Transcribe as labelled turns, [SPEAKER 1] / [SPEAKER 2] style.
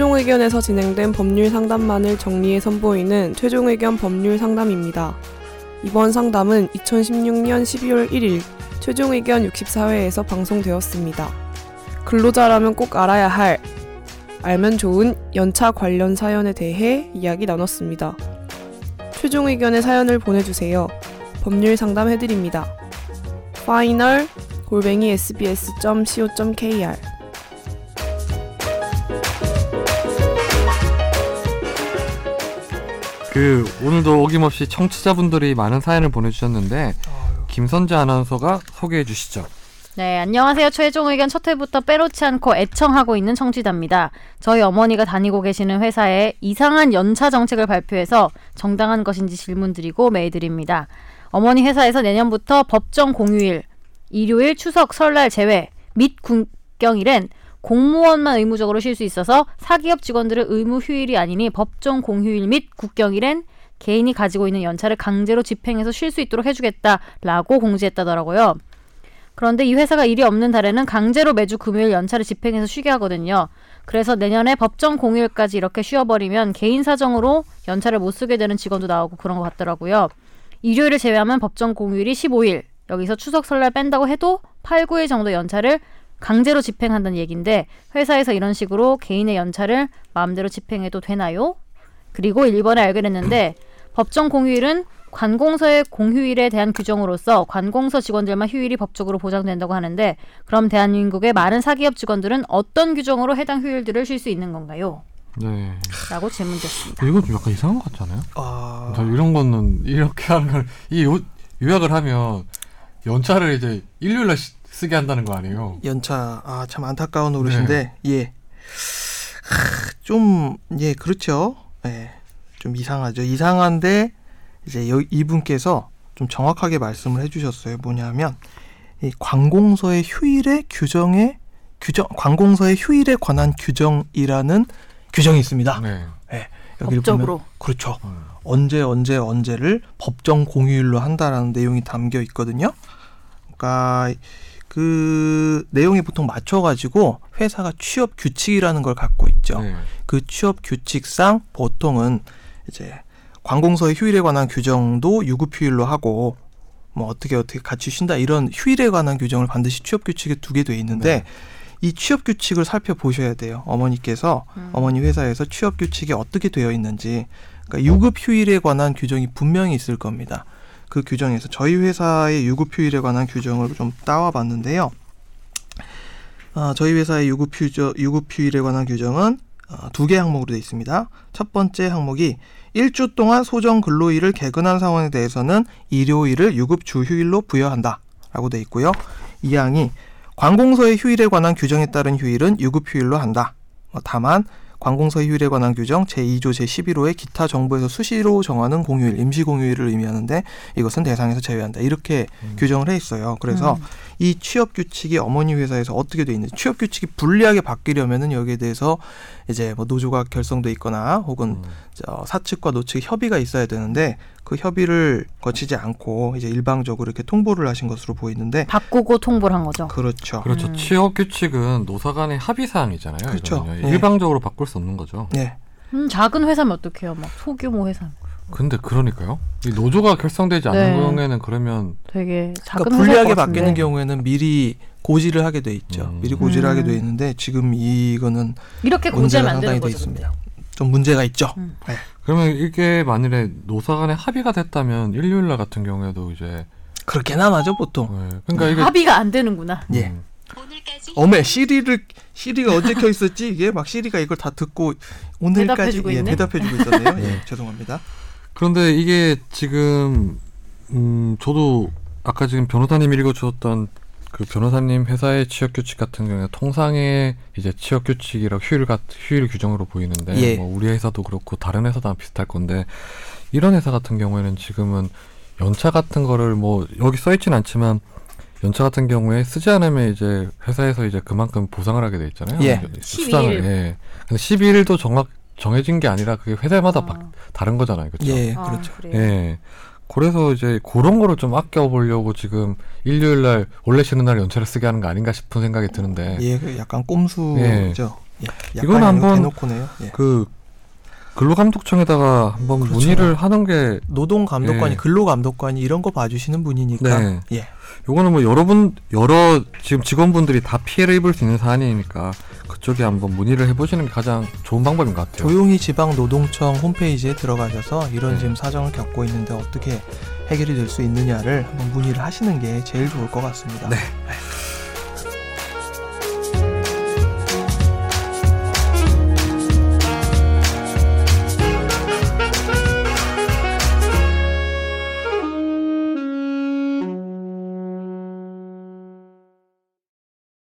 [SPEAKER 1] 의견에서 진행된 법률 상담만을 정리해 선보이는 최종 의견 법률 상담입니다. 이번 상담은 2016년 12월 1일 최종 의견 64회에서 방송되었습니다. 근로자라면 꼭 알아야 할 알면 좋은 연차 관련 사연에 대해 이야기 나눴습니다. 최종 의견의 사연을 보내주세요. 법률 상담해드립니다. final 골뱅이 sbs.co.kr
[SPEAKER 2] 그 오늘도 어김없이 청취자분들이 많은 사연을 보내주셨는데 김선재 아나운서가 소개해 주시죠.
[SPEAKER 3] 네, 안녕하세요. 최종 의견 첫 회부터 빼놓지 않고 애청하고 있는 청취자입니다. 저희 어머니가 다니고 계시는 회사에 이상한 연차 정책을 발표해서 정당한 것인지 질문드리고 메일드립니다. 어머니 회사에서 내년부터 법정 공휴일, 일요일, 추석, 설날 제외 및 국경일엔 공무원만 의무적으로 쉴 수 있어서 사기업 직원들은 의무 휴일이 아니니 법정 공휴일 및 국경일엔 개인이 가지고 있는 연차를 강제로 집행해서 쉴 수 있도록 해주겠다라고 공지했다더라고요. 그런데 이 회사가 일이 없는 달에는 강제로 매주 금요일 연차를 집행해서 쉬게 하거든요. 그래서 내년에 법정 공휴일까지 이렇게 쉬어버리면 개인 사정으로 연차를 못 쓰게 되는 직원도 나오고 그런 것 같더라고요. 일요일을 제외하면 법정 공휴일이 15일, 여기서 추석 설날 뺀다고 해도 8, 9일 정도 연차를 강제로 집행한다는 얘기인데 회사에서 이런 식으로 개인의 연차를 마음대로 집행해도 되나요? 그리고 1번에 알게 됐는데 법정 공휴일은 관공서의 공휴일에 대한 규정으로서 관공서 직원들만 휴일이 법적으로 보장된다고 하는데 그럼 대한민국의 많은 사기업 직원들은 어떤 규정으로 해당 휴일들을 쉴 수 있는 건가요?
[SPEAKER 2] 네.
[SPEAKER 3] 라고 질문드렸습니다.
[SPEAKER 2] 이건 좀 약간 이상한 것 같잖아요.
[SPEAKER 4] 아,
[SPEAKER 2] 저 이런 거는 이렇게 하면 이 요- 요약을 하면 연차를 이제 일요일 날 시- 쓰게 한다는 거 아니에요?
[SPEAKER 4] 연차 아 참 안타까운 노릇인데 예. 좀 예 그렇죠. 예. 좀 이상하죠. 이상한데 이제 여, 이분께서 좀 정확하게 말씀을 해주셨어요. 뭐냐면 이 관공서의 휴일의 규정에 규정 관공서의 휴일에 관한 규정이라는 규정이 있습니다.
[SPEAKER 2] 네.
[SPEAKER 4] 여기를
[SPEAKER 3] 법적으로.
[SPEAKER 4] 보면 그렇죠.
[SPEAKER 2] 음.
[SPEAKER 4] 언제 언제 언제를 법정 공휴일로 한다라는 내용이 담겨 있거든요. 그러니까 그 내용이 보통 맞춰가지고 회사가 취업 규칙이라는 걸 갖고 있죠.
[SPEAKER 2] 네.
[SPEAKER 4] 그 취업 규칙상 보통은 이제 관공서의 휴일에 관한 규정도 유급 휴일로 하고 뭐 어떻게 어떻게 같이 쉰다 이런 휴일에 관한 규정을 반드시 취업 규칙에 두게 돼 있는데
[SPEAKER 2] 네.
[SPEAKER 4] 이 취업 규칙을 살펴보셔야 돼요. 어머니께서
[SPEAKER 3] 음.
[SPEAKER 4] 어머니 회사에서 취업 규칙이 어떻게 되어 있는지 그러니까 유급 휴일에 관한 규정이 분명히 있을 겁니다. 그 규정에서 저희 회사의 유급 휴일에 관한 규정을 좀 따와 봤는데요. 아, 저희 회사의 유급 휴 유급 휴일에 관한 규정은 어, 두개 항목으로 되어 있습니다. 첫 번째 항목이 일주 동안 소정 근로일을 개근한 사원에 대해서는 일요일을 유급 주휴일로 부여한다 라고 되어 있고요. 이 항이 관공서의 휴일에 관한 규정에 따른 휴일은 유급 휴일로 한다. 어, 다만 관공서 휴일에 관한 규정 제2조 제11호의 기타 정부에서 수시로 정하는 공휴일, 임시 공휴일을 의미하는데 이것은 대상에서 제외한다. 이렇게
[SPEAKER 2] 음.
[SPEAKER 4] 규정을 해 있어요. 그래서
[SPEAKER 3] 음.
[SPEAKER 4] 이 취업 규칙이 어머니 회사에서 어떻게 돼 있는지 취업 규칙이 불리하게 바뀌려면은 여기에 대해서 이제 뭐 노조가 결성돼 있거나 혹은
[SPEAKER 2] 음.
[SPEAKER 4] 저 사측과 노측 협의가 있어야 되는데 그 협의를 거치지 않고 이제 일방적으로 이렇게 통보를 하신 것으로 보이는데
[SPEAKER 3] 바꾸고 통보를 한 거죠.
[SPEAKER 4] 그렇죠.
[SPEAKER 2] 그렇죠.
[SPEAKER 3] 음.
[SPEAKER 2] 취업 규칙은 노사 간의 합의 사항이잖아요.
[SPEAKER 4] 그렇죠. 네.
[SPEAKER 2] 일방적으로 바꿀 수 없는 거죠.
[SPEAKER 4] 네.
[SPEAKER 3] 음, 작은 회사면 어떡해요? 막 소규모 회사.
[SPEAKER 2] 근데 그러니까요. 이 노조가 결성되지 않는
[SPEAKER 3] 네.
[SPEAKER 2] 경우에는 그러면
[SPEAKER 3] 되게 작은
[SPEAKER 4] 그러니까 불리하게. 바뀌는 경우에는 미리 고지를 하게 돼 있죠.
[SPEAKER 2] 음.
[SPEAKER 4] 미리 고지를
[SPEAKER 3] 음.
[SPEAKER 4] 하게 돼 있는데 지금 이거는
[SPEAKER 3] 이렇게 고지하면 안 되는
[SPEAKER 4] 돼
[SPEAKER 3] 거죠.
[SPEAKER 4] 있습니다. 좀 문제가 있죠.
[SPEAKER 3] 음.
[SPEAKER 4] 네.
[SPEAKER 2] 그러면 이게 만일에 노사 간에 합의가 됐다면 일요일 날 같은 경우에도 이제
[SPEAKER 4] 그렇게나 맞아 보통.
[SPEAKER 2] 네. 그러니까 이게
[SPEAKER 3] 합의가 안 되는구나.
[SPEAKER 4] 예.
[SPEAKER 2] 음.
[SPEAKER 4] 어메 시리를 시리가 언제 켜 있었지 이게 막 시리가 이걸 다 듣고 오늘까지
[SPEAKER 3] 대답해주고
[SPEAKER 4] 예. 대답해주고 있었네요. 예, 죄송합니다.
[SPEAKER 2] 그런데 이게 지금 음 저도 아까 지금 변호사님 읽어주셨던 그 변호사님 회사의 취업 규칙 같은 경우에 통상의 이제 취업 규칙이랑 휴일 같 휴일 규정으로 보이는데
[SPEAKER 4] 예.
[SPEAKER 2] 뭐 우리 회사도 그렇고 다른 회사도 아마 비슷할 건데 이런 회사 같은 경우에는 지금은 연차 같은 거를 뭐 여기 써 있진 않지만 연차 같은 경우에 쓰지 않으면 이제 회사에서 이제 그만큼 보상을 하게 돼 있잖아요.
[SPEAKER 4] 예.
[SPEAKER 2] 수당을
[SPEAKER 3] 12일.
[SPEAKER 2] 예. 근데 12일도 정확 정해진 게 아니라 그게 회사마다
[SPEAKER 3] 아.
[SPEAKER 2] 바- 다른 거잖아요. 그렇죠?
[SPEAKER 4] 예,
[SPEAKER 3] 아,
[SPEAKER 4] 그렇죠.
[SPEAKER 3] 그래요?
[SPEAKER 2] 예. 그래서 이제 그런 거를 좀 아껴 보려고 지금 일요일 날 원래 쉬는 날 연차를 쓰게 하는 거 아닌가 싶은 생각이 드는데
[SPEAKER 4] 예, 그 약간 꼼수죠. 예,
[SPEAKER 2] 이건
[SPEAKER 4] 약간
[SPEAKER 2] 한번
[SPEAKER 4] 대놓고네요. 예.
[SPEAKER 2] 그 근로감독청에다가 한번
[SPEAKER 4] 그렇죠.
[SPEAKER 2] 문의를 하는 게
[SPEAKER 4] 노동감독관이
[SPEAKER 2] 예.
[SPEAKER 4] 근로감독관이 이런 거 봐주시는 분이니까
[SPEAKER 2] 네.
[SPEAKER 4] 예.
[SPEAKER 2] 요거는 뭐 여러분 여러 지금 직원분들이 다 피해를 입을 수 있는 사안이니까 그쪽에 한번 문의를 해보시는 게 가장 좋은 방법인 것 같아요.
[SPEAKER 4] 조용히 지방 노동청 홈페이지에 들어가셔서 이런
[SPEAKER 2] 네.
[SPEAKER 4] 지금 사정을 겪고 있는데 어떻게 해결이 될 수 있느냐를 한번 문의를 하시는 게 제일 좋을 것 같습니다.
[SPEAKER 2] 네.